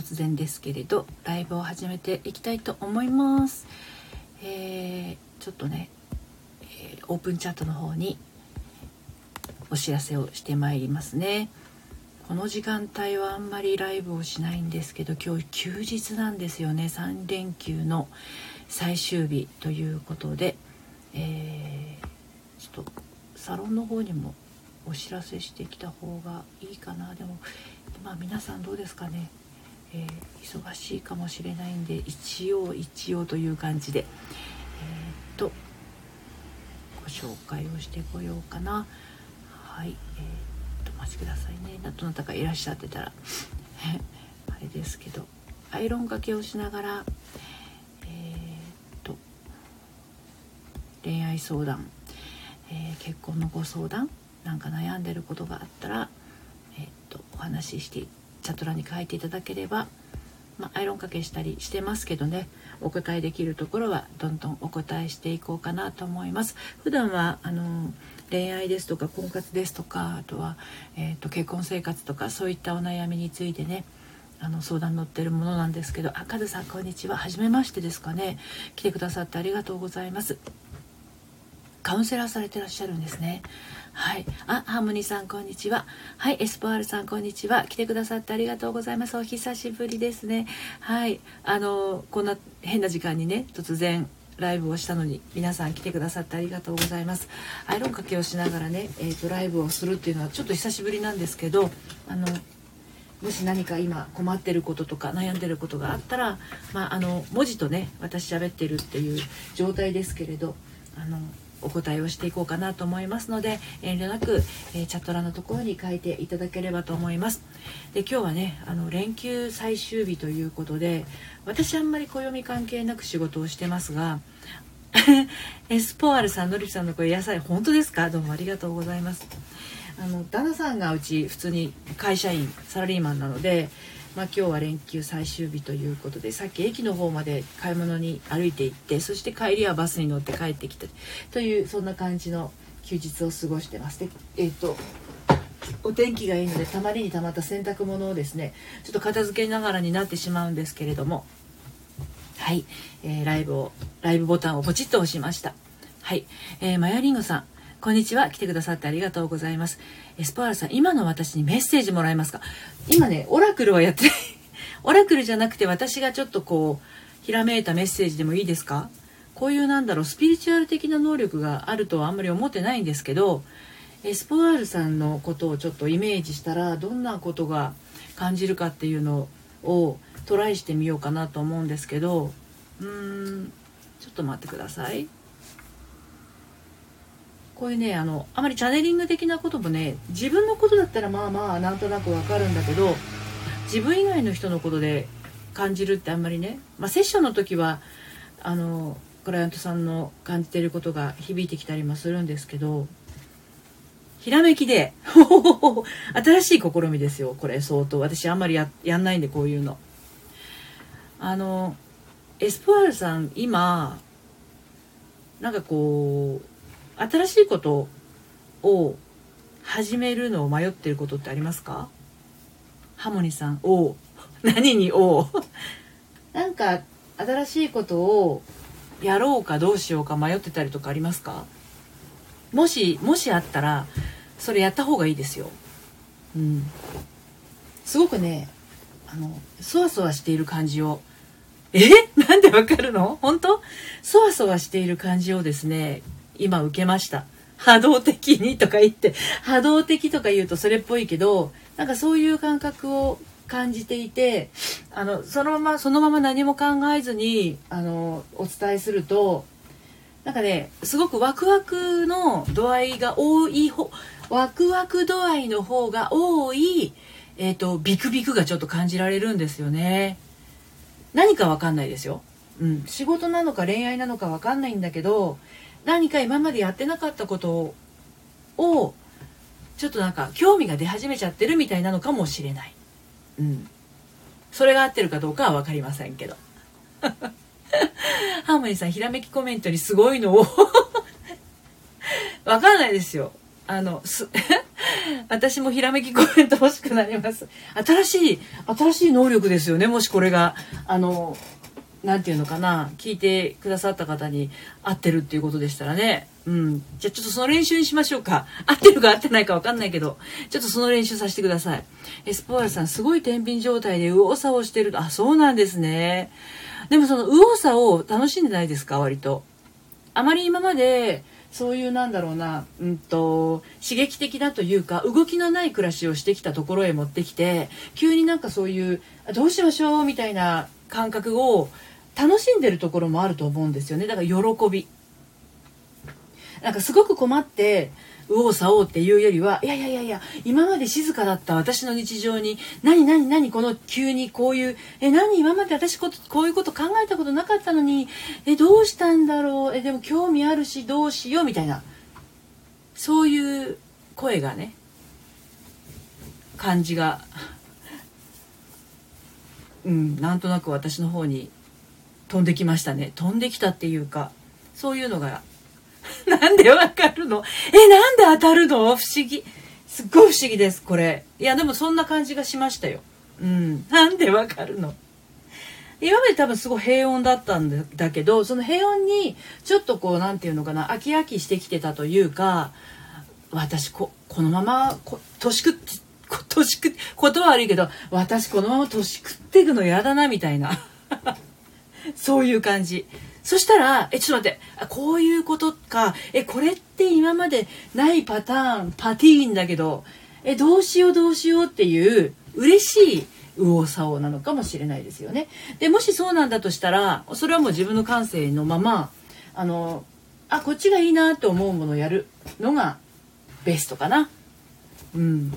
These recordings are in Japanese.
突然ですけれどライブを始めていきたいと思います、えー、ちょっとね、えー、オープンチャットの方にお知らせをしてまいりますね。この時間帯はあんまりライブをしないんですけど今日休日なんですよね。3連休の最終日ということで、えー、ちょっとサロンの方にもお知らせしてきた方がいいかな。でもまあ皆さんどうですかね、えー、忙しいかもしれないんで一応一応という感じでえー、っとご紹介をしてこようかな。はいえー、っとお待ちくださいね。どなたかいらっしゃってたら あれですけどアイロンがけをしながらえっと恋愛相談、え結婚のご相談なんか悩んでることがあったらえっとお話ししてチャット欄に書いていただければ、まあ、アイロンかけしたりしてますけどねお答えできるところはどんどんお答えしていこうかなと思います。普段はあの恋愛ですとか婚活ですとかあとは、えーと、結婚生活とかそういったお悩みについてねあの相談乗ってるものなんですけどあカズさんこんにちは。初めましてですかね。来てくださってありがとうございます。カウンセラーされてらっしゃるんですねはい。あ、ハーモニーさん、こんにちは。はい。エスポールさん、こんにちは。来てくださってありがとうございます。お久しぶりですね。はい。あの、こんな変な時間にね、突然、ライブをしたのに皆さん来てくださってありがとうございますアイロンかけをしながらね、えーと、ライブをするっていうのはちょっと久しぶりなんですけどあのもし何か今困ってることとか悩んでることがあったら、まあ、あの文字とね私喋ってるっていう状態ですけれどあのお答えをしていこうかなと思いますので遠慮なく、えー、チャット欄のところに書いていただければと思います。で今日はねあの連休最終日ということで私あんまり暦関係なく仕事をしてますが エスポワールさんのりさんの声野菜本当ですか？どうもありがとうございます。あの旦那さんがうち普通に会社員サラリーマンなのでまあ、今日は連休最終日ということでさっき駅の方まで買い物に歩いて行ってそして帰りはバスに乗って帰ってきたというそんな感じの休日を過ごしてます。でえっ、ー、とお天気がいいのでたまりにたまった洗濯物をですねちょっと片付けながらになってしまうんですけれどもはい、えー、ライブをライブボタンをポチッと押しました。はい、えー、マヤリンゴさん。こんにちは。来てくださってありがとうございます。エスパールさん、今の私にメッセージもらえますか？今ね、オラクルはやってない。オラクルじゃなくて私がちょっとこう、ひらめいたメッセージでもいいですか？こういうなんだろう、スピリチュアル的な能力があるとはあんまり思ってないんですけど、エスポワールさんのことをちょっとイメージしたら、どんなことが感じるかっていうのをトライしてみようかなと思うんですけど、うーん、ちょっと待ってください。こういうねあのあまりチャネリング的なこともね自分のことだったらまあまあなんとなくわかるんだけど自分以外の人のことで感じるってあんまりね、まあ、セッションの時はあのクライアントさんの感じてることが響いてきたりもするんですけどひらめきで 新しい試みですよこれ相当。私あんまりややんないんでこういうの。あのエスポワールさん今なんかこう新しいことを始めるのを迷ってることってありますか？ハモニさん、お 何に？お なんか新しいことをやろうかどうしようか迷ってたりとかありますか？もし、もしあったら、それやった方がいいですよ。うん。すごくね、あの、そわそわしている感じを、え？なんでわかるの？本当？そわそわしている感じをですね、今受けました。波動的にとか言って、波動的とか言うとそれっぽいけど、なんかそういう感覚を感じていて、あの、そのまま、そのまま何も考えずに、あの、お伝えすると、なんかね、すごくワクワクの度合いが多い方、ワクワク度合いの方が多い、えっ、ー、と、ビクビクがちょっと感じられるんですよね。何かわかんないですよ。うん。仕事なのか恋愛なのかわかんないんだけど、何か今までやってなかったことをちょっとなんか興味が出始めちゃってるみたいなのかもしれない。うん。それが合ってるかどうかは分かりませんけど。ハーモニーさん、ひらめきコメントにすごいのを わかんないですよ。あの、す、私もひらめきコメント欲しくなります。新しい、新しい能力ですよね。もしこれが、あの、なんていうのかな、聞いてくださった方に合ってるっていうことでしたらね。うん。じゃあちょっとその練習にしましょうか。合ってるか合ってないかわかんないけど、ちょっとその練習させてください。エスポールさん、すごい天秤状態で右往左往してる。あ、そうなんですね。でもその右往左往楽しんでないですか？割と。あまり今まで、そういうなんだろうな、うんと、刺激的だというか、動きのない暮らしをしてきたところへ持ってきて、急になんかそういう、どうしましょう？みたいな感覚を楽しんでるところもあると思うんですよね。だから喜び。なんかすごく困って、右往左往っていうよりは、いやいやいやいや、今まで静かだった私の日常に、何何何この急にこういう、え、何今まで私ここういうこと考えたことなかったのに、え、どうしたんだろう、え、でも興味あるし、どうしようみたいな、そういう声がね、感じが、うん、なんとなく私の方に飛んできましたね。飛んできたっていうか、そういうのが なんでわかるの？え、なんで当たるの？不思議。すっごい不思議です、これ。いや、でもそんな感じがしましたよ。うん。なんでわかるの？今まで多分すごい平穏だったんだけど、その平穏にちょっとこう、なんていうのかな、飽き飽きしてきてたというか、私こ、このまま、こ年食って、年食って、ことは悪いけど、私このまま年食っていくの嫌だな、みたいな。そういう感じ。そしたら、え、ちょっと待って、あこういうことか、え、これって今までないパターン、パティーンだけど、え、どうしようどうしようっていう嬉しい右往左往なのかもしれないですよね。で、もしそうなんだとしたら、それはもう自分の感性のまま、あの、あ、こっちがいいなと思うものをやるのがベストかな。うん。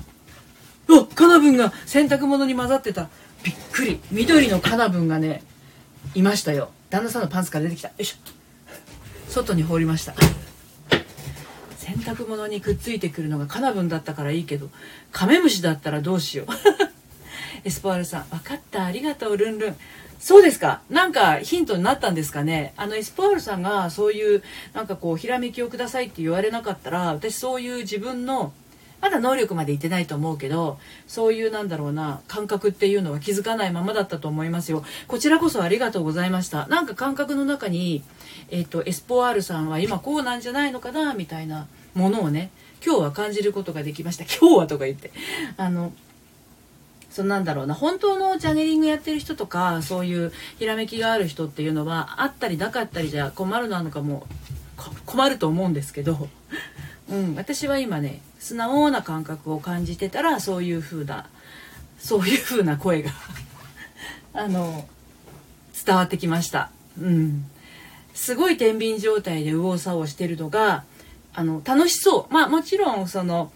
あ、カナブンが洗濯物に混ざってた。びっくり。緑のカナブンがね、いましたよ。旦那さんのパンツから出てきた。よいしょ。外に放りました。洗濯物にくっついてくるのがカナブンだったからいいけどカメムシだったらどうしよう。エスポワールさん分かったありがとうルンルン。そうですか。なんかヒントになったんですかね。あのエスポワールさんがそういうなんかこうひらめきをくださいって言われなかったら私そういう自分のまだ能力までいってないと思うけどそういうなんだろうな感覚っていうのは気づかないままだったと思いますよ。こちらこそありがとうございました。なんか感覚の中に、えっと、エスポアールさんは今こうなんじゃないのかなみたいなものをね今日は感じることができました。今日はとか言って。あのそなんだろうな本当のチャネリングやってる人とかそういうひらめきがある人っていうのはあったりなかったりじゃ困るなのかも困ると思うんですけど、うん、私は今ね素直な感覚を感じてたらそういう風なそういう風な声が あの伝わってきました。うん。すごい天秤状態で右往左往してるのがあの楽しそう。まあもちろんその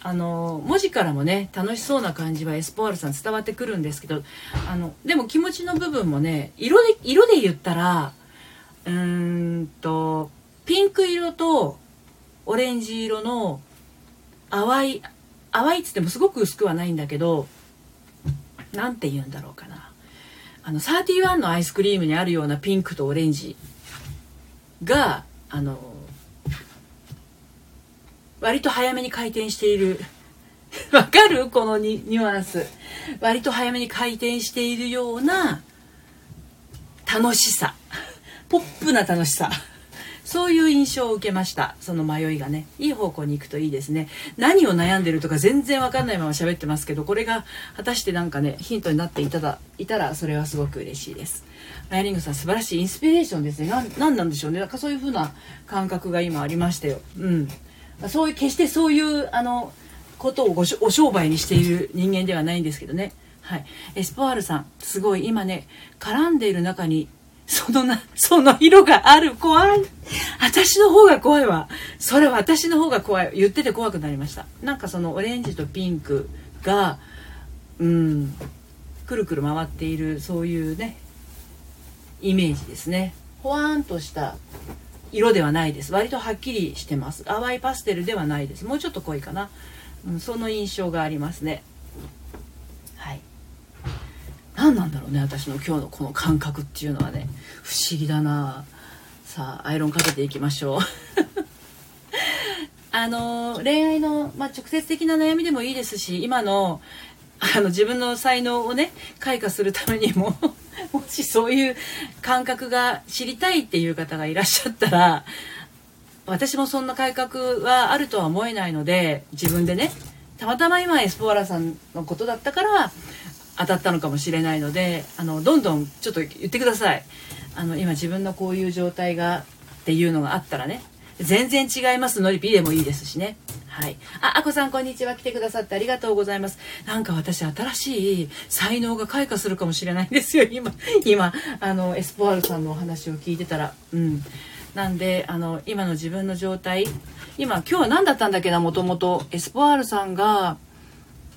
あの文字からもね楽しそうな感じはエスポールさん伝わってくるんですけどあのでも気持ちの部分もね色で色で言ったらうーんとピンク色とオレンジ色の淡い淡いっつってもすごく薄くはないんだけど何て言うんだろうかな。あの31のアイスクリームにあるようなピンクとオレンジがあの割と早めに回転している。わかる？このニュアンス。割と早めに回転しているような楽しさ。ポップな楽しさ。そういう印象を受けました。その迷いがね。いい方向に行くといいですね。何を悩んでるとか全然わかんないまま喋ってますけどこれが果たしてなんかねヒントになっていただいたらそれはすごく嬉しいです。ライリングさん素晴らしいインスピレーションですね。何なんでしょうね。なんかそういう風な感覚が今ありましたよ。うん。そういう決してそういうあのことをごお商売にしている人間ではないんですけどね。はい、エスポワールさんすごい。今ね絡んでいる中にそのな、その色がある。怖い。私の方が怖いわ。それ私の方が怖い。言ってて怖くなりました。なんかそのオレンジとピンクが、うん、くるくる回っている、そういうね、イメージですね。ほわーんとした色ではないです。割とはっきりしてます。淡いパステルではないです。もうちょっと濃いかな。うん、その印象がありますね。何なんだろうね私の今日のこの感覚っていうのはね。不思議だな。さあアイロンかけていきましょう。あの恋愛の、まあ、直接的な悩みでもいいですし今のあの自分の才能をね開花するためにも もしそういう感覚が知りたいっていう方がいらっしゃったら私もそんな改革はあるとは思えないので自分でねたまたま今エスポーラさんのことだったから当たったのかもしれないのであのどんどんちょっと言ってくださいあの今自分のこういう状態がっていうのがあったらね全然違いますのりピーでもいいですしねはい。あ、あこさん、こんにちは。来てくださってありがとうございます。なんか私、新しい才能が開花するかもしれないんですよ。今、今、あの、エスポワールさんのお話を聞いてたら。うん。なんで、あの、今の自分の状態、今、今日は何だったんだっけな、もともと。エスポワールさんが、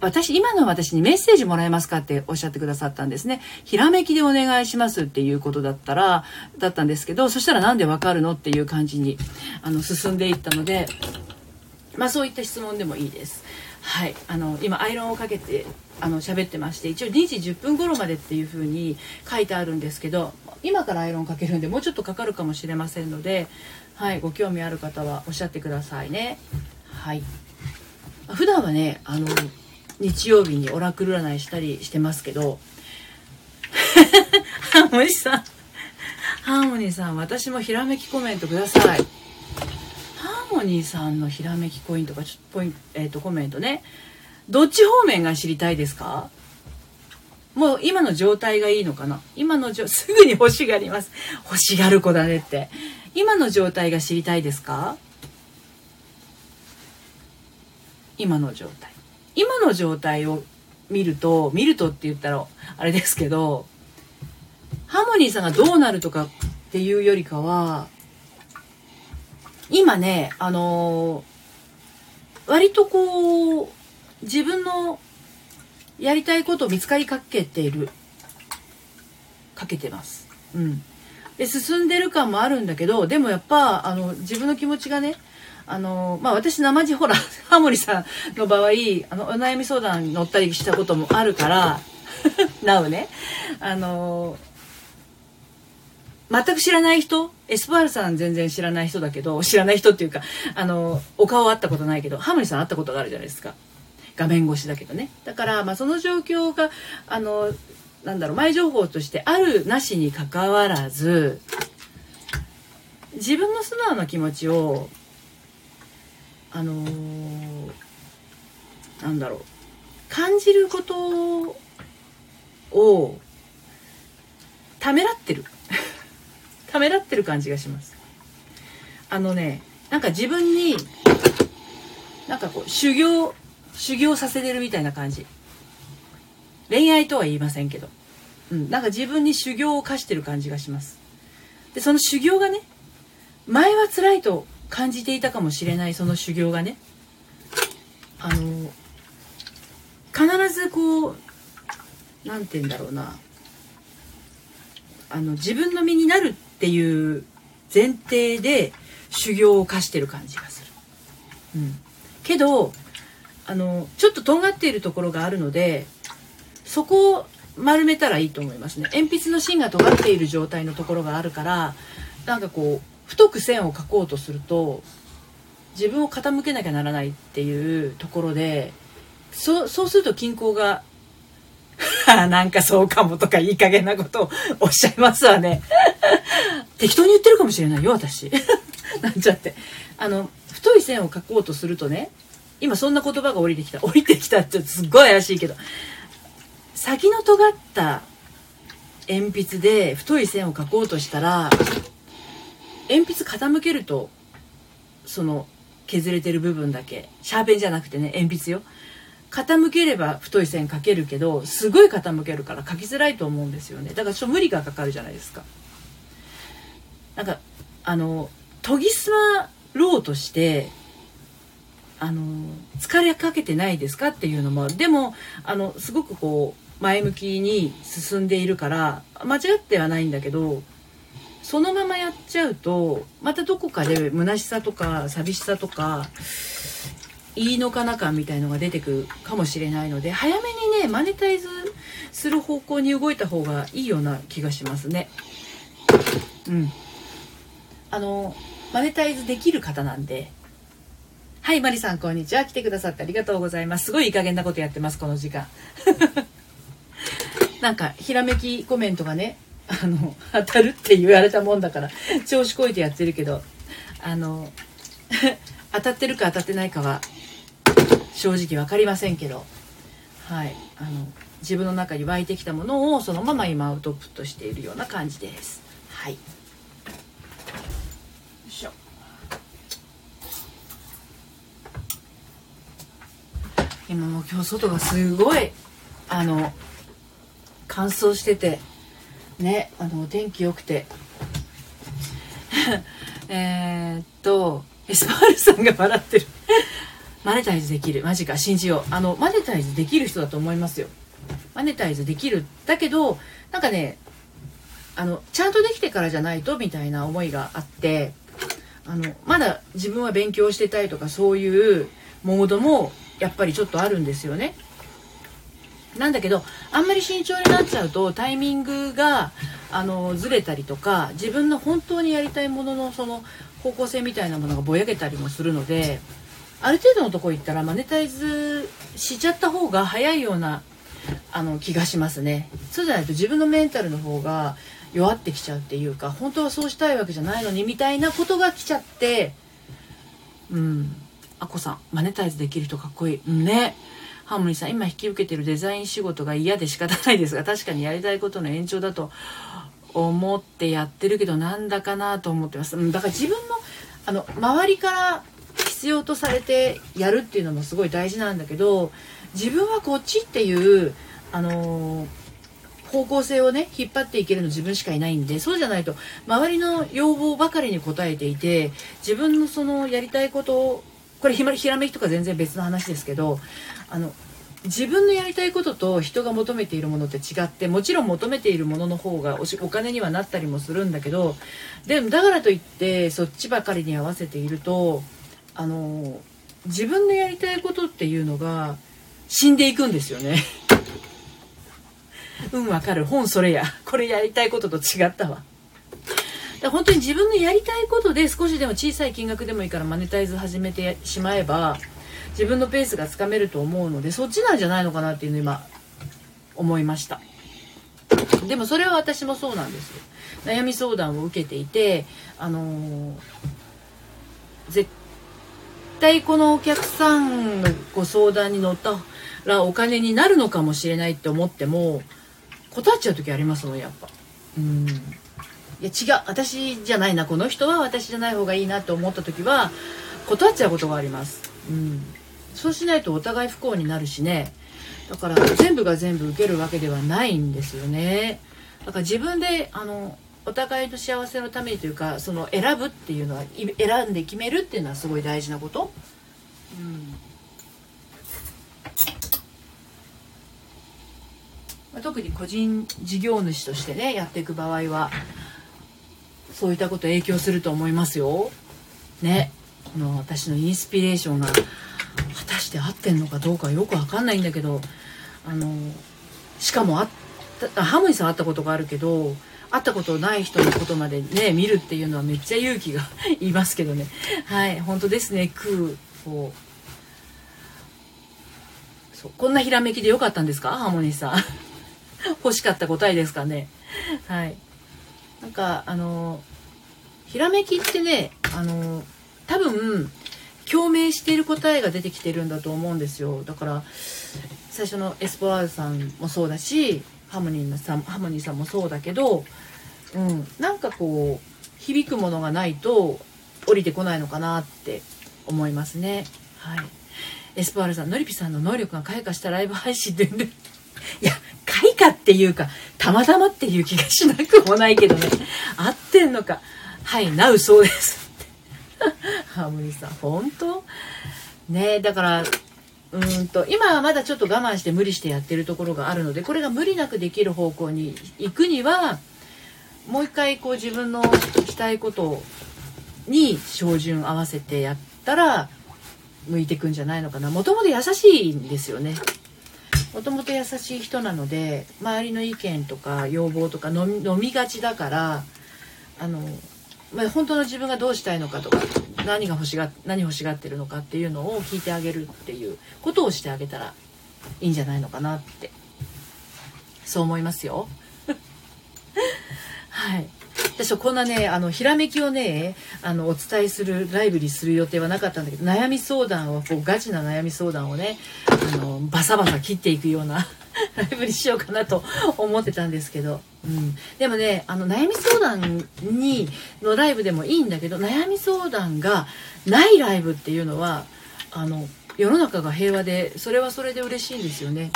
私、今の私にメッセージもらえますかっておっしゃってくださったんですね。ひらめきでお願いしますっていうことだったら、だったんですけど、そしたらなんでわかるのっていう感じに、あの、進んでいったので、まあ、そういった質問でもいいです。はい、あの今アイロンをかけてあの喋ってまして一応2時10分頃までっていう風に書いてあるんですけど今からアイロンかけるんでもうちょっとかかるかもしれませんので、はい、ご興味ある方はおっしゃってくださいね。はい普段はねあの日曜日にオラクル占いしたりしてますけど ハーモニーさんハーモニーさん私もひらめきコメントください。ハ。ーモニーさんのひらめきコインとかちょっとポインえ、ー、とコメントね。どっち方面が知りたいですか？もう今の状態がいいのかな？今のじょすぐに欲しがります。欲しがる子だねって。今の状態が知りたいですか？今の状態。今の状態を見ると見るとって言ったらあれですけどハーモニーさんがどうなるとかっていうよりかは今ね、あのー、割とこう、自分のやりたいことを見つかりかけている。かけてます。うん。で、進んでる感もあるんだけど、でもやっぱ、あの、自分の気持ちがね、あの、まあ、私、生地、ほら、ハモリさんの場合、あの、お悩み相談に乗ったりしたこともあるから、なおね、あの、全く知らない人エスパールさん全然知らない人だけど 知らない人っていうかあのお顔会ったことないけどハムリさん会ったことがあるじゃないですか。画面越しだけどね。だから、まあ、その状況があのなんだろう前情報としてあるなしにかかわらず自分の素直な気持ちをあのー、なんだろう。感じることをためらってる。ためらってる感じがします。あのねなんか自分になんかこう修行修行させてるみたいな感じ。恋愛とは言いませんけど、うん、なんか自分に修行を課してる感じがします。でその修行がね前は辛いと感じていたかもしれないその修行がね。あの必ずこう何て言うんだろうな。あの自分の身になるっていう前提で修行を課してる感じがする。うん、けどあのちょっととんがっているところがあるのでそこを丸めたらいいと思いますね。鉛筆の芯が尖っている状態のところがあるからなんかこう太く線を描こうとすると自分を傾けなきゃならないっていうところでそうすると均衡が なんかそうかもとかいい加減なことを おっしゃいますわね。適当に言ってるかもしれないよ、私。なんちゃって。あの、太い線を描こうとするとね、今そんな言葉が降りてきた。降りてきたってすっごい怪しいけど、先の尖った鉛筆で太い線を描こうとしたら、鉛筆傾けると、その削れてる部分だけ、シャーペンじゃなくてね、鉛筆よ。傾ければ太い線描けるけどすごい傾けるから描きづらいと思うんですよね。だからちょっと無理がかかるじゃないですか。なんかあの研ぎ澄まろうとしてあの疲れかけてないですか？っていうのもでもあのすごくこう前向きに進んでいるから間違ってはないんだけどそのままやっちゃうとまたどこかで虚しさとか寂しさとかいいのかな感みたいのが出てくるかもしれないので早めにねマネタイズする方向に動いた方がいいような気がしますね。うん。あのマネタイズできる方なんではいマリさんこんにちは来てくださってありがとうございますすごいいい加減なことやってますこの時間 なんかひらめきコメントがねあの当たるって言われたもんだから調子こいてやってるけどあの 当たってるか当たってないかは正直分かりませんけどはいあの自分の中に湧いてきたものをそのまま今アウトプットしているような感じです。はい。よいしょ。今も今日外がすごいあの乾燥しててねあの天気良くて。えっとエスパールさんが笑ってる。マネタイズできる。マジか信じよう。あのマネタイズできる人だと思いますよ。マネタイズできる。だけどなんかねあのちゃんとできてからじゃないとみたいな思いがあってあのまだ自分は勉強してたいとかそういうモードもやっぱりちょっとあるんですよね。なんだけどあんまり慎重になっちゃうとタイミングがあのずれたりとか自分の本当にやりたいもののその方向性みたいなものがぼやけたりもするのである程度のとこ行ったらマネタイズしちゃった方が早いようなあの気がしますね。そうじゃないと自分のメンタルの方が弱ってきちゃうっていうか本当はそうしたいわけじゃないのにみたいなことが来ちゃってうん。あこさんマネタイズできる人かっこいい。ね。ハーモニーさん今引き受けてるデザイン仕事が嫌で仕方ないですが確かにやりたいことの延長だと思ってやってるけどなんだかなと思ってます。だから自分のあの周りから必要とされてやるっていうのもすごい大事なんだけど自分はこっちっていうあの方向性をね引っ張っていけるの自分しかいないんでそうじゃないと周りの要望ばかりに応えていて自分のそのやりたいことこれひらめきとか全然別の話ですけどあの自分のやりたいことと人が求めているものって違ってもちろん求めているものの方がお金にはなったりもするんだけどでもだからといってそっちばかりに合わせているとあの自分のやりたいことっていうのが死んでいくんですよね。うんわかる。本それや。これやりたいことと違ったわ。だ本当に自分のやりたいことで少しでも小さい金額でもいいからマネタイズ始めてしまえば自分のペースがつかめると思うのでそっちなんじゃないのかなっていうの今思いました。でもそれは私もそうなんです悩み相談を受けていてあのー、絶対このお客さんがご相談に乗ったらお金になるのかもしれないって思っても断っちゃう時ありますもんやっぱ。うん。いや違う。私じゃないな。この人は私じゃない方がいいなと思った時は断っちゃうことがあります。うん。そうしないとお互い不幸になるしね。だから全部が全部受けるわけではないんですよね。だから自分であのお互いの幸せのためにというかその選ぶっていうのは選んで決めるっていうのはすごい大事なこと、うん、特に個人事業主としてねやっていく場合はそういったこと影響すると思いますよ。ね。の私のインスピレーションが果たして合ってんのかどうかよく分かんないんだけどあのしかもあったハモニさん会ったことがあるけど会ったことない人のことまでね見るっていうのはめっちゃ勇気が いますけどね。はい本当ですね。空こうそう。こんなひらめきでよかったんですか？ハモニさん。欲しかった答えですかね？はい。なんかあのひらめきってねあの多分共鳴している答えが出てきてるんだと思うんですよ。だから最初のエスポワールさんもそうだしハモニーさんハモニーさんもそうだけど、うん、なんかこう響くものがないと降りてこないのかなって思いますね。はい。エスポワールさんのりぴさんの能力が開花したライブ配信で いや開花っていうかたまたまっていう気がしなくもないけどね。合ってんのか。はいなうそうです。ハーモニーさん本当？ねだからうんと今はまだちょっと我慢して無理してやってるところがあるのでこれが無理なくできる方向に行くにはもう一回こう自分のしたいことに照準合わせてやったら向いてくんじゃないのかな。もともと優しいんですよね。もともと優しい人なので周りの意見とか要望とか飲みがちだからあのまあ、本当の自分がどうしたいのかとか何が欲しが何欲しがってるのかっていうのを聞いてあげるっていうことをしてあげたらいいんじゃないのかなってそう思いますよ。はい私はこんなねあのひらめきをねあのお伝えするライブにする予定はなかったんだけど悩み相談をこうガチな悩み相談をねあのバサバサ切っていくような ライブにしようかなと思ってたんですけど、うん、でもねあの悩み相談にのライブでもいいんだけど悩み相談がないライブっていうのはあの世の中が平和でそれはそれで嬉しいんですよね。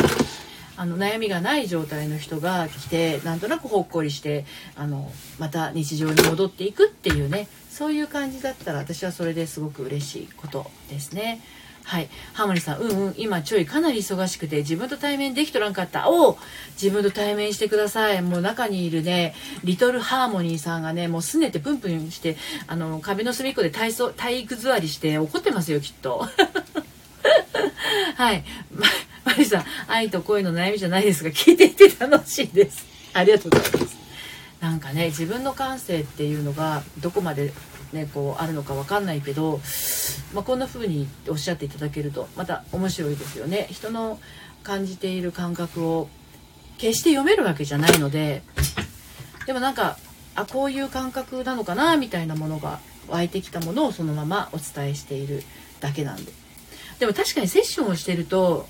あの悩みがない状態の人が来てなんとなくほっこりしてあのまた日常に戻っていくっていうねそういう感じだったら私はそれですごく嬉しいことですね。はい。ハーモニーさん、うんうん、今ちょいかなり忙しくて自分と対面できとらんかった。お自分と対面してください。もう中にいるね、リトルハーモニーさんがね、もうすねてプンプンして、あの、壁の隅っこで体操、体育座りして怒ってますよ、きっと。はい。マリさん、愛と恋の悩みじゃないですが、聞いていて楽しいです。ありがとうございます。なんかね、自分の感性っていうのがどこまでね、こうあるのか分かんないけど、まあ、こんな風におっしゃっていただけるとまた面白いですよね人の感じている感覚を決して読めるわけじゃないのででもなんかあこういう感覚なのかなみたいなものが湧いてきたものをそのままお伝えしているだけなんででも確かにセッションをしてると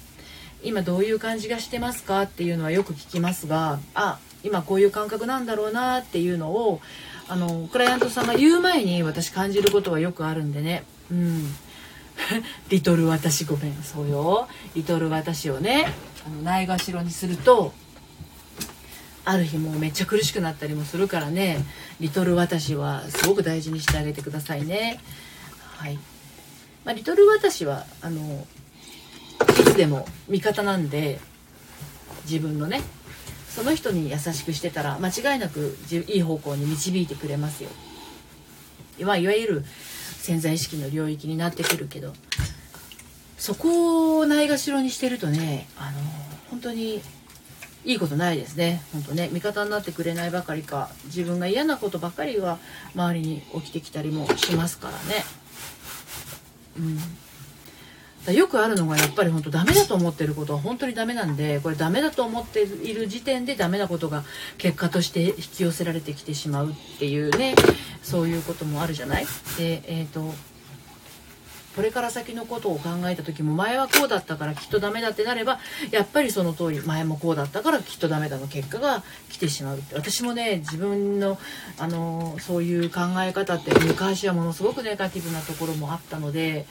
今どういう感じがしてますかっていうのはよく聞きますがあ今こういう感覚なんだろうなっていうのをあのクライアントさんが言う前に私感じることはよくあるんでね。うん。リトル私ごめんそうよ。リトル私をねあのないがしろにするとある日もうめっちゃ苦しくなったりもするからねリトル私はすごく大事にしてあげてくださいね。はい、まあ、リトル私はあのでも味方なんで自分のねその人に優しくしてたら間違いなくいい方向に導いてくれますよ。いわゆる潜在意識の領域になってくるけどそこをないがしろにしてるとねあの本当にいいことないですね本当ね味方になってくれないばかりか自分が嫌なことばかりが周りに起きてきたりもしますからね。うんよくあるのがやっぱり本当ダメだと思ってることは本当にダメなんでこれダメだと思っている時点でダメなことが結果として引き寄せられてきてしまうっていうねそういうこともあるじゃない？でえっ、ー、とこれから先のことを考えた時も前はこうだったからきっとダメだってなればやっぱりその通り前もこうだったからきっとダメだの結果が来てしまうって。私もね自分のあのそういう考え方って昔はものすごくネガティブなところもあったので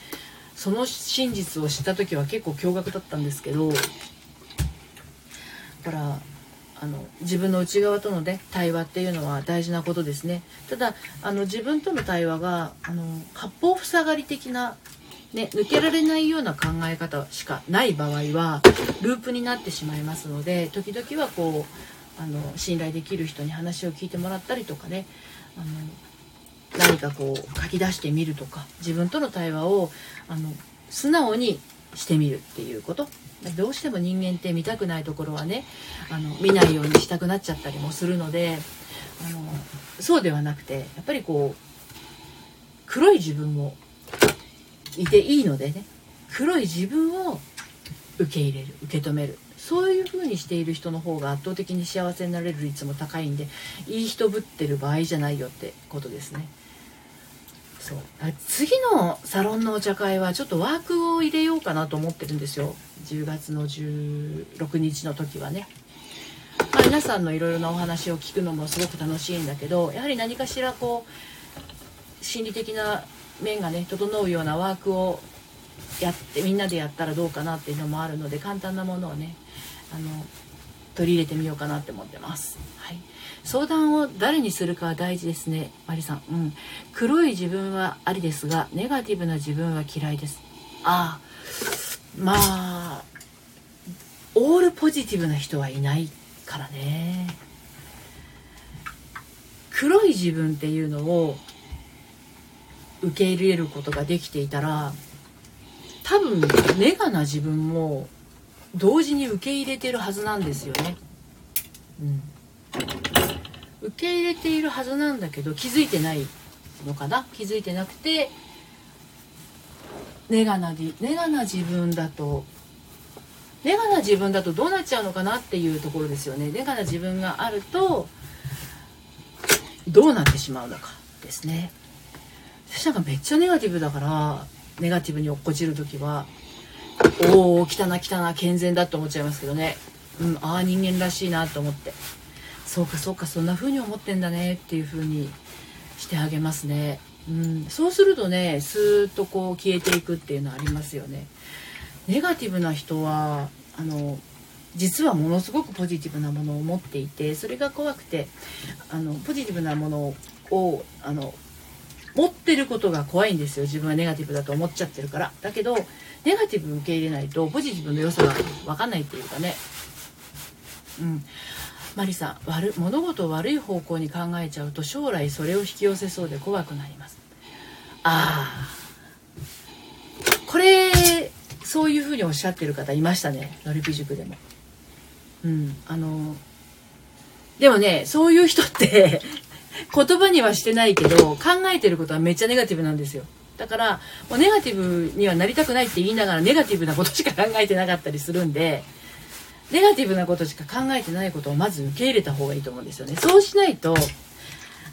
その真実を知った時は結構驚愕だったんですけどだからあの自分の内側とのね対話っていうのは大事なことですね。ただあの自分との対話があの八方塞がり的な、ね、抜けられないような考え方しかない場合はループになってしまいますので時々はこうあの信頼できる人に話を聞いてもらったりとかねあの何かこう書き出してみるとか自分との対話をあの素直にしてみるっていうことどうしても人間って見たくないところはねあの見ないようにしたくなっちゃったりもするのであのそうではなくてやっぱりこう黒い自分もいていいのでね黒い自分を受け入れる受け止めるそういう風にしている人の方が圧倒的に幸せになれる率も高いんでいい人ぶってる場合じゃないよってことですね。そう。次のサロンのお茶会はちょっとワークを入れようかなと思ってるんですよ。10月の16日の時はね、まあ、皆さんのいろいろなお話を聞くのもすごく楽しいんだけどやはり何かしらこう心理的な面がね整うようなワークをやってみんなでやったらどうかなっていうのもあるので簡単なものをねあの取り入れてみようかなって思ってます。はい。相談を誰にするかは大事ですね。マリさん。うん。黒い自分はありですがネガティブな自分は嫌いです。ああ。まあオールポジティブな人はいないからね。黒い自分っていうのを受け入れることができていたら多分ネガな自分も同時に受け入れてるはずなんですよね。うん。受け入れているはずなんだけど気づいてないのかな？気づいてなくてネガなネガな自分だとネガな自分だとどうなっちゃうのかなっていうところですよね。ネガな自分があるとどうなってしまうのかですね。私なんかめっちゃネガティブだからネガティブに落っこちる時はおお来たな来たな健全だと思っちゃいますけどね。うんああ人間らしいなと思って。そうかそうかそんな風に思ってんだねっていう風にしてあげますね。うん、そうするとねスーッとこう消えていくっていうのはありますよね。ネガティブな人はあの実はものすごくポジティブなものを持っていてそれが怖くてあのポジティブなものをあの持ってることが怖いんですよ。自分はネガティブだと思っちゃってるから。だけどネガティブ受け入れないとポジティブの良さが分かんないっていうかね。うん。マリさん悪物事を悪い方向に考えちゃうと将来それを引き寄せそうで怖くなります。ああこれそういうふうにおっしゃってる方いましたね。のりぴ塾でも。うん。あのでもねそういう人って 言葉にはしてないけど考えてることはめっちゃネガティブなんですよ。だからもうネガティブにはなりたくないって言いながらネガティブなことしか考えてなかったりするんでネガティブなことしか考えてないことをまず受け入れた方がいいと思うんですよね。そうしないと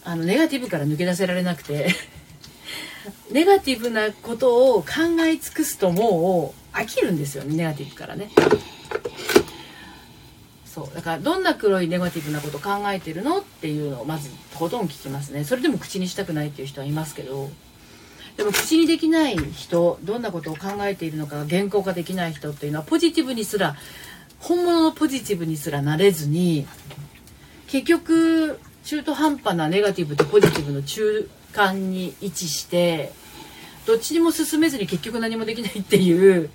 あのネガティブから抜け出せられなくて ネガティブなことを考え尽くすともう飽きるんですよねネガティブからね。そう。だからどんな黒いネガティブなこと考えてるのっていうのをまずとことん聞きますね。それでも口にしたくないっていう人はいますけど。でも口にできない人どんなことを考えているのか原稿化できない人っていうのはポジティブにすら本物のポジティブにすらなれずに結局中途半端なネガティブとポジティブの中間に位置してどっちにも進めずに結局何もできないっていう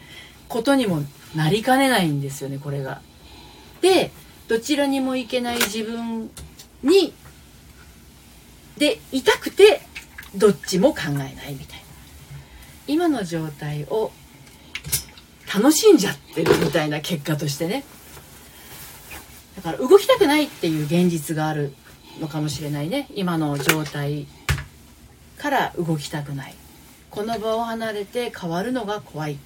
ことにもなりかねないんですよねこれが。でどちらにもいけない自分にで痛くてどっちも考えないみたいな。今の状態を楽しんじゃってるみたいな結果としてね。だから動きたくないっていう現実があるのかもしれないね。今の状態から動きたくない。この場を離れて変わるのが怖い。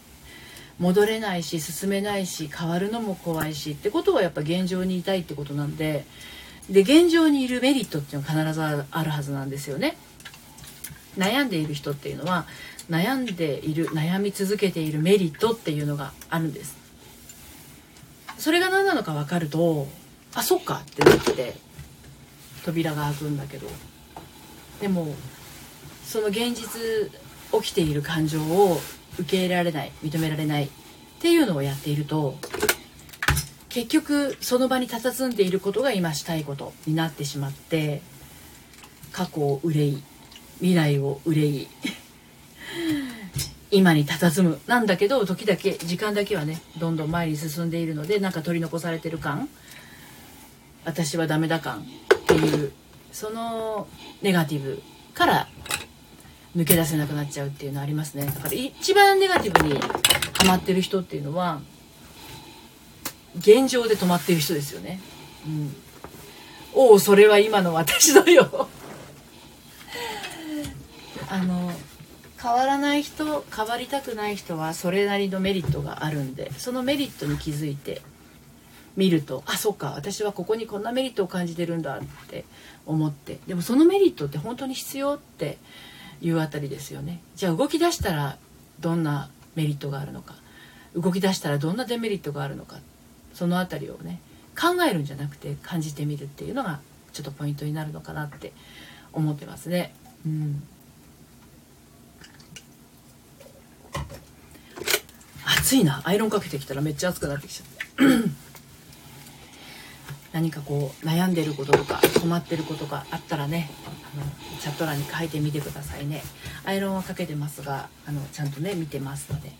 戻れないし進めないし変わるのも怖いしってことはやっぱ現状にいたいってことなんでで現状にいるメリットっていうのは必ずあるはずなんですよね。悩んでいる人っていうのは悩んでいる悩み続けているメリットっていうのがあるんです。それが何なのか分かるとあそっかってなって扉が開くんだけど。でもその現実起きている感情を受け入れられない認められないっていうのをやっていると結局その場に佇んでいることが今したいことになってしまって過去を憂い未来を憂い 今に佇むなんだけど時だけ時間だけはねどんどん前に進んでいるのでなんか取り残されてる感私はダメだ感っていうそのネガティブから抜け出せなくなっちゃうっていうのありますね。だから一番ネガティブにハマってる人っていうのは現状で止まってる人ですよね。うん。おおそれは今の私だよあの変わらない人変わりたくない人はそれなりのメリットがあるんでそのメリットに気づいて見るとあそっか私はここにこんなメリットを感じてるんだって思って。でもそのメリットって本当に必要っていうあたりですよね。じゃあ動き出したらどんなメリットがあるのか。動き出したらどんなデメリットがあるのか。その辺りをね考えるんじゃなくて感じてみるっていうのがちょっとポイントになるのかなって思ってますね。うん。暑いな。アイロンかけてきたらめっちゃ暑くなってきちゃって何かこう悩んでることとか困ってることがあったらねあのチャット欄に書いてみてくださいね。アイロンはかけてますがあのちゃんとね見てますので。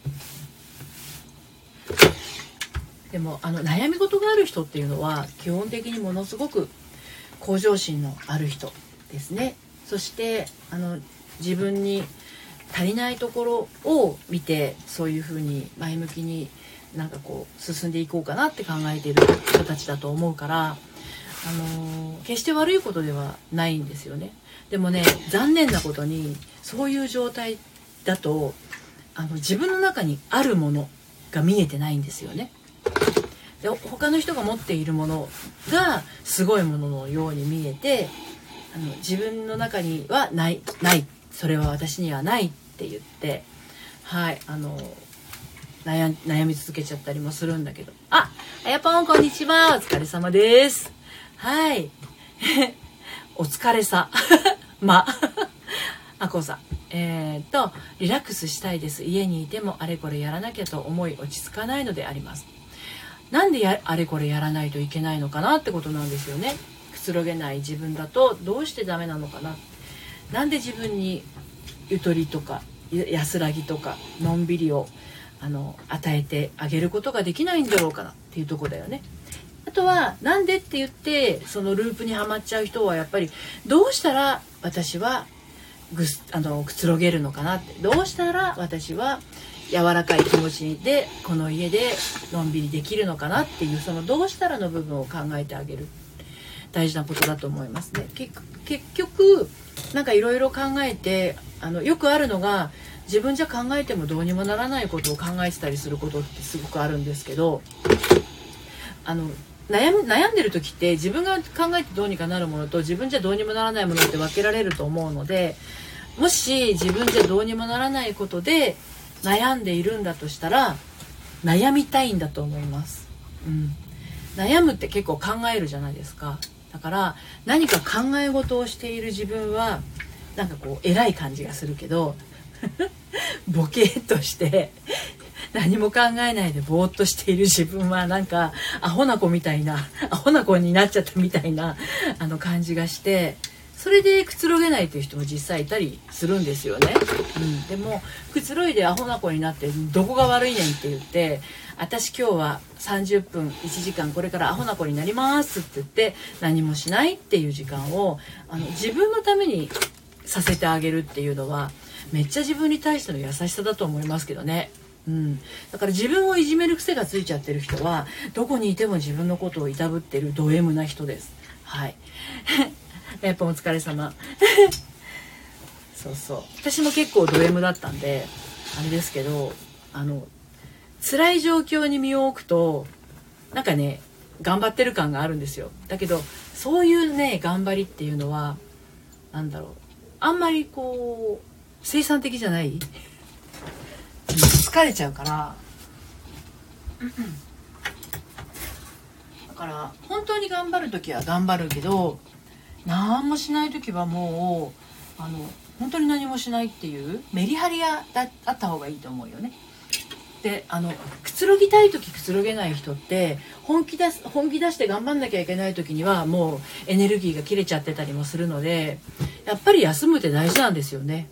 でもあの悩み事がある人っていうのは基本的にものすごく向上心のある人ですね。そしてあの自分に足りないところを見てそういうふうに前向きになんかこう進んでいこうかなって考えている人たちだと思うから、あの、決して悪いことではないんですよね。でもね残念なことにそういう状態だとあの自分の中にあるものが見えてないんですよね。で他の人が持っているものがすごいもののように見えてあの自分の中にはないないそれは私にはないって言ってはいあの悩悩み続けちゃったりもするんだけど。ああやぽんこんにちは。お疲れ様です。はい。お疲れさ。ま。あこさ。んえー、とリラックスしたいです。家にいてもあれこれやらなきゃと思い落ち着かないのであります。なんでやあれこれやらないといけないのかなってことなんですよね。くつろげない。自分だとどうしてダメなのかな。なんで自分にゆとりとか安らぎとかのんびりをあの与えてあげることができないんだろうかなっていうとこだよね。あとはなんでって言ってそのループにはまっちゃう人はやっぱりどうしたら私はぐすあのくつろげるのかなってどうしたら私は柔らかい気持ちでこの家でのんびりできるのかなっていうそのどうしたらの部分を考えてあげる大事なことだと思いますね。結局なんかいろいろ考えてあのよくあるのが自分じゃ考えてもどうにもならないことを考えてたりすることってすごくあるんですけどあの悩悩んでる時って自分が考えてどうにかなるものと自分じゃどうにもならないものって分けられると思うのでもし自分じゃどうにもならないことで悩んでいるんだとしたら悩みたいんだと思います、うん、悩むって結構考えるじゃないですか。だから何か考え事をしている自分はなんかこう偉い感じがするけど ボケーっとして何も考えないでぼーっとしている自分はなんかアホな子みたいなアホな子になっちゃったみたいなあの感じがしてそれでくつろげないという人も実際いたりするんですよね、うん、でもくつろいでアホな子になってどこが悪いねんって言って私今日は30分1時間これからアホな子になりますって言って何もしないっていう時間をあの自分のためにさせてあげるっていうのはめっちゃ自分に対しての優しさだと思いますけどね。うん、だから自分をいじめる癖がついちゃってる人はどこにいても自分のことをいたぶってるド M な人です。はい。やっぱお疲れ様。そうそう。私も結構ド M だったんで、あれですけど、あの、辛い状況に身を置くと、なんかね、頑張ってる感があるんですよ。だけど、そういうね、頑張りっていうのは、何だろう。あんまりこう、生産的じゃない？疲れちゃうからだから本当に頑張る時は頑張るけど何もしない時はもうあの本当に何もしないっていうメリハリがあった方がいいと思うよね。であのくつろぎたい時くつろげない人って本気出す本気出して頑張んなきゃいけない時にはもうエネルギーが切れちゃってたりもするのでやっぱり休むって大事なんですよね。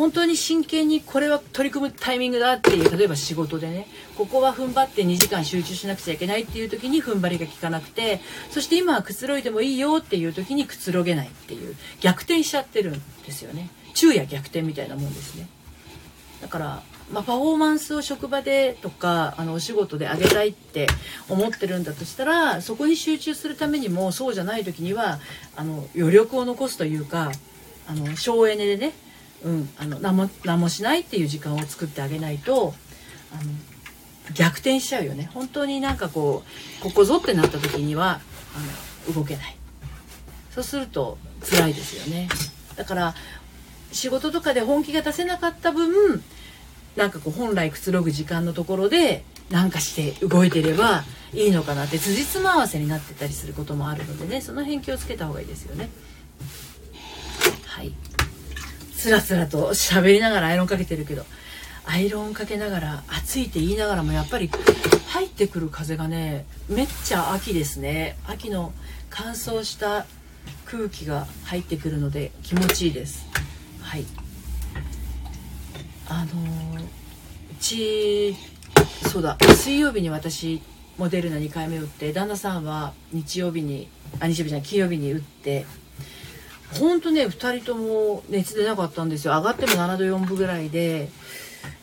本当に真剣にこれは取り組むタイミングだっていう例えば仕事でねここは踏ん張って2時間集中しなくちゃいけないっていう時に踏ん張りが効かなくてそして今はくつろいでもいいよっていう時にくつろげないっていう逆転しちゃってるんですよね。昼夜逆転みたいなもんですね。だからまあ、パフォーマンスを職場でとかあのお仕事で上げたいって思ってるんだとしたらそこに集中するためにもそうじゃない時にはあの余力を残すというかあの省エネでねうん、あの何も何もしないっていう時間を作ってあげないとあの逆転しちゃうよね。本当になんかこうここぞってなった時にはあの動けない。そうすると辛いですよね。だから仕事とかで本気が出せなかった分なんかこう本来くつろぐ時間のところでなんかして動いてればいいのかなって辻褄合わせになってたりすることもあるのでね。その辺気をつけた方がいいですよね。はい。つらつらと喋りながらアイロンかけてるけどアイロンかけながら暑いって言いながらもやっぱり入ってくる風がねめっちゃ秋ですね。秋の乾燥した空気が入ってくるので気持ちいいです。はい。あのー、うちそうだ水曜日に私モデルナ2回目打って旦那さんは日曜日にあ日曜日じゃない金曜日に打ってほんとね2人とも熱出なかったんですよ。上がっても7度4分ぐらいで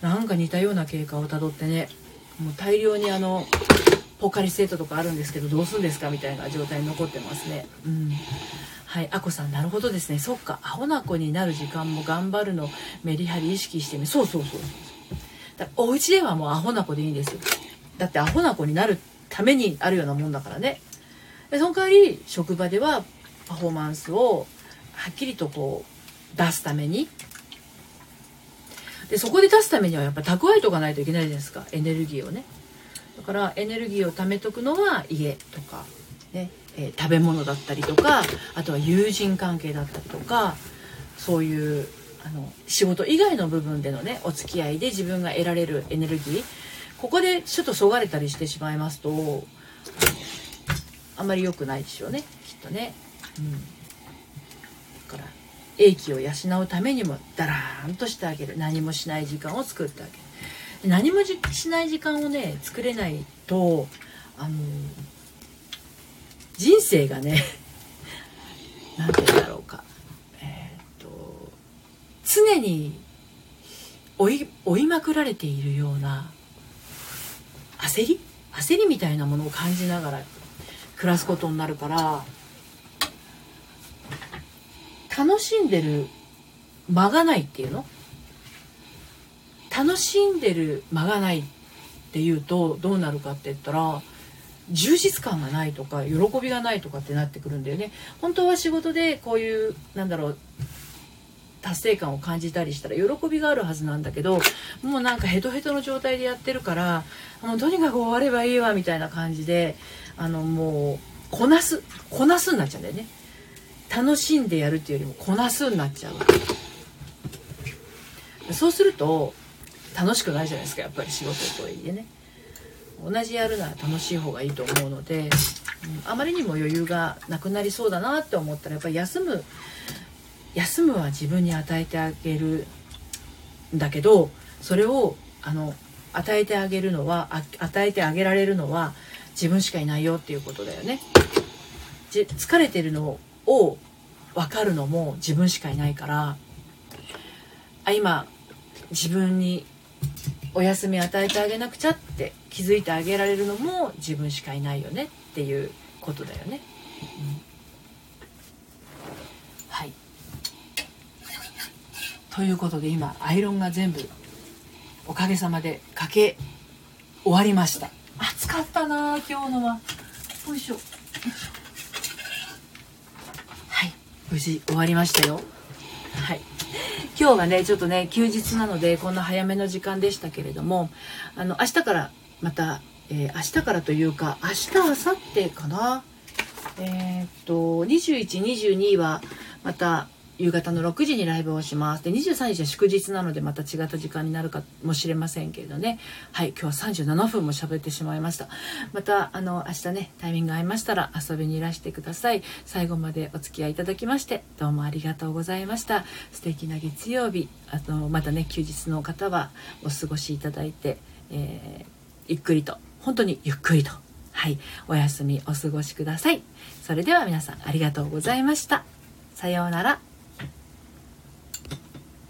なんか似たような経過をたどってねもう大量にあのポカリセットとかあるんですけどどうするんですかみたいな状態に残ってますね。うん。はいあこさんなるほどですね。そっかアホな子になる時間も頑張るのメリハリ意識してみそうそうそう。だお家ではもうアホな子でいいんですよ。だってアホな子になるためにあるようなもんだからね。でその代わり職場ではパフォーマンスをはっきりとこう出すために。でそこで出すためにはやっぱ蓄えとかないといけないじゃないですか。エネルギーをね。だからエネルギーを貯めとくのは家とか、ね。えー、食べ物だったりとかあとは友人関係だったりとかそういうあの仕事以外の部分でのねお付き合いで自分が得られるエネルギー。ここでちょっとそがれたりしてしまいますとあんまり良くないでしょうねきっとね。うん。英気を養うためにもだらーんとしてあげる。何もしない時間を作ってあげる。何もしない時間をね作れないとあの人生がね 何て言うんだろうか。えー、っと常に追い追いまくられているような焦り？焦りみたいなものを感じながら暮らすことになるから楽しんでる間がないっていうの？楽しんでる間がないっていうとどうなるかって言ったら充実感がないとか喜びがないとかってなってくるんだよね。本当は仕事でこういうなんだろう達成感を感じたりしたら喜びがあるはずなんだけどもうなんかヘトヘトの状態でやってるからもうとにかく終わればいいわみたいな感じであのもうこなすこなすになっちゃうんだよね。楽しんでやるっていうよりもこなすになっちゃうそうすると楽しくないじゃないですかやっぱり仕事とはいえね同じやるなら楽しい方がいいと思うので、うん、あまりにも余裕がなくなりそうだなって思ったらやっぱり休む休むは自分に与えてあげるんだけどそれをあの与えてあげるのは与えてあげられるのは自分しかいないよっていうことだよね。疲れてるのを分かるのも自分しかいないからあ今自分にお休み与えてあげなくちゃって気づいてあげられるのも自分しかいないよねっていうことだよね。うん、はい。ということで今アイロンが全部おかげさまでかけ終わりました。暑かったな今日のは。よいしょ。はい無事終わりましたよ。はい。今日はねちょっとね休日なのでこんな早めの時間でしたけれどもあの明日からまた、えー、明日からというか明日明後日かな？えー、っと2122はまた夕方の6時にライブをします。で23日は祝日なのでまた違った時間になるかもしれませんけれどね。はい今日は37分も喋ってしまいました。またあの明日ねタイミング合いましたら遊びにいらしてください。最後までお付き合いいただきましてどうもありがとうございました。素敵な月曜日。あのまたね休日の方はお過ごしいただいて、えー、ゆっくりと。本当にゆっくりと。はいお休みお過ごしください。それでは皆さんありがとうございました。さようなら。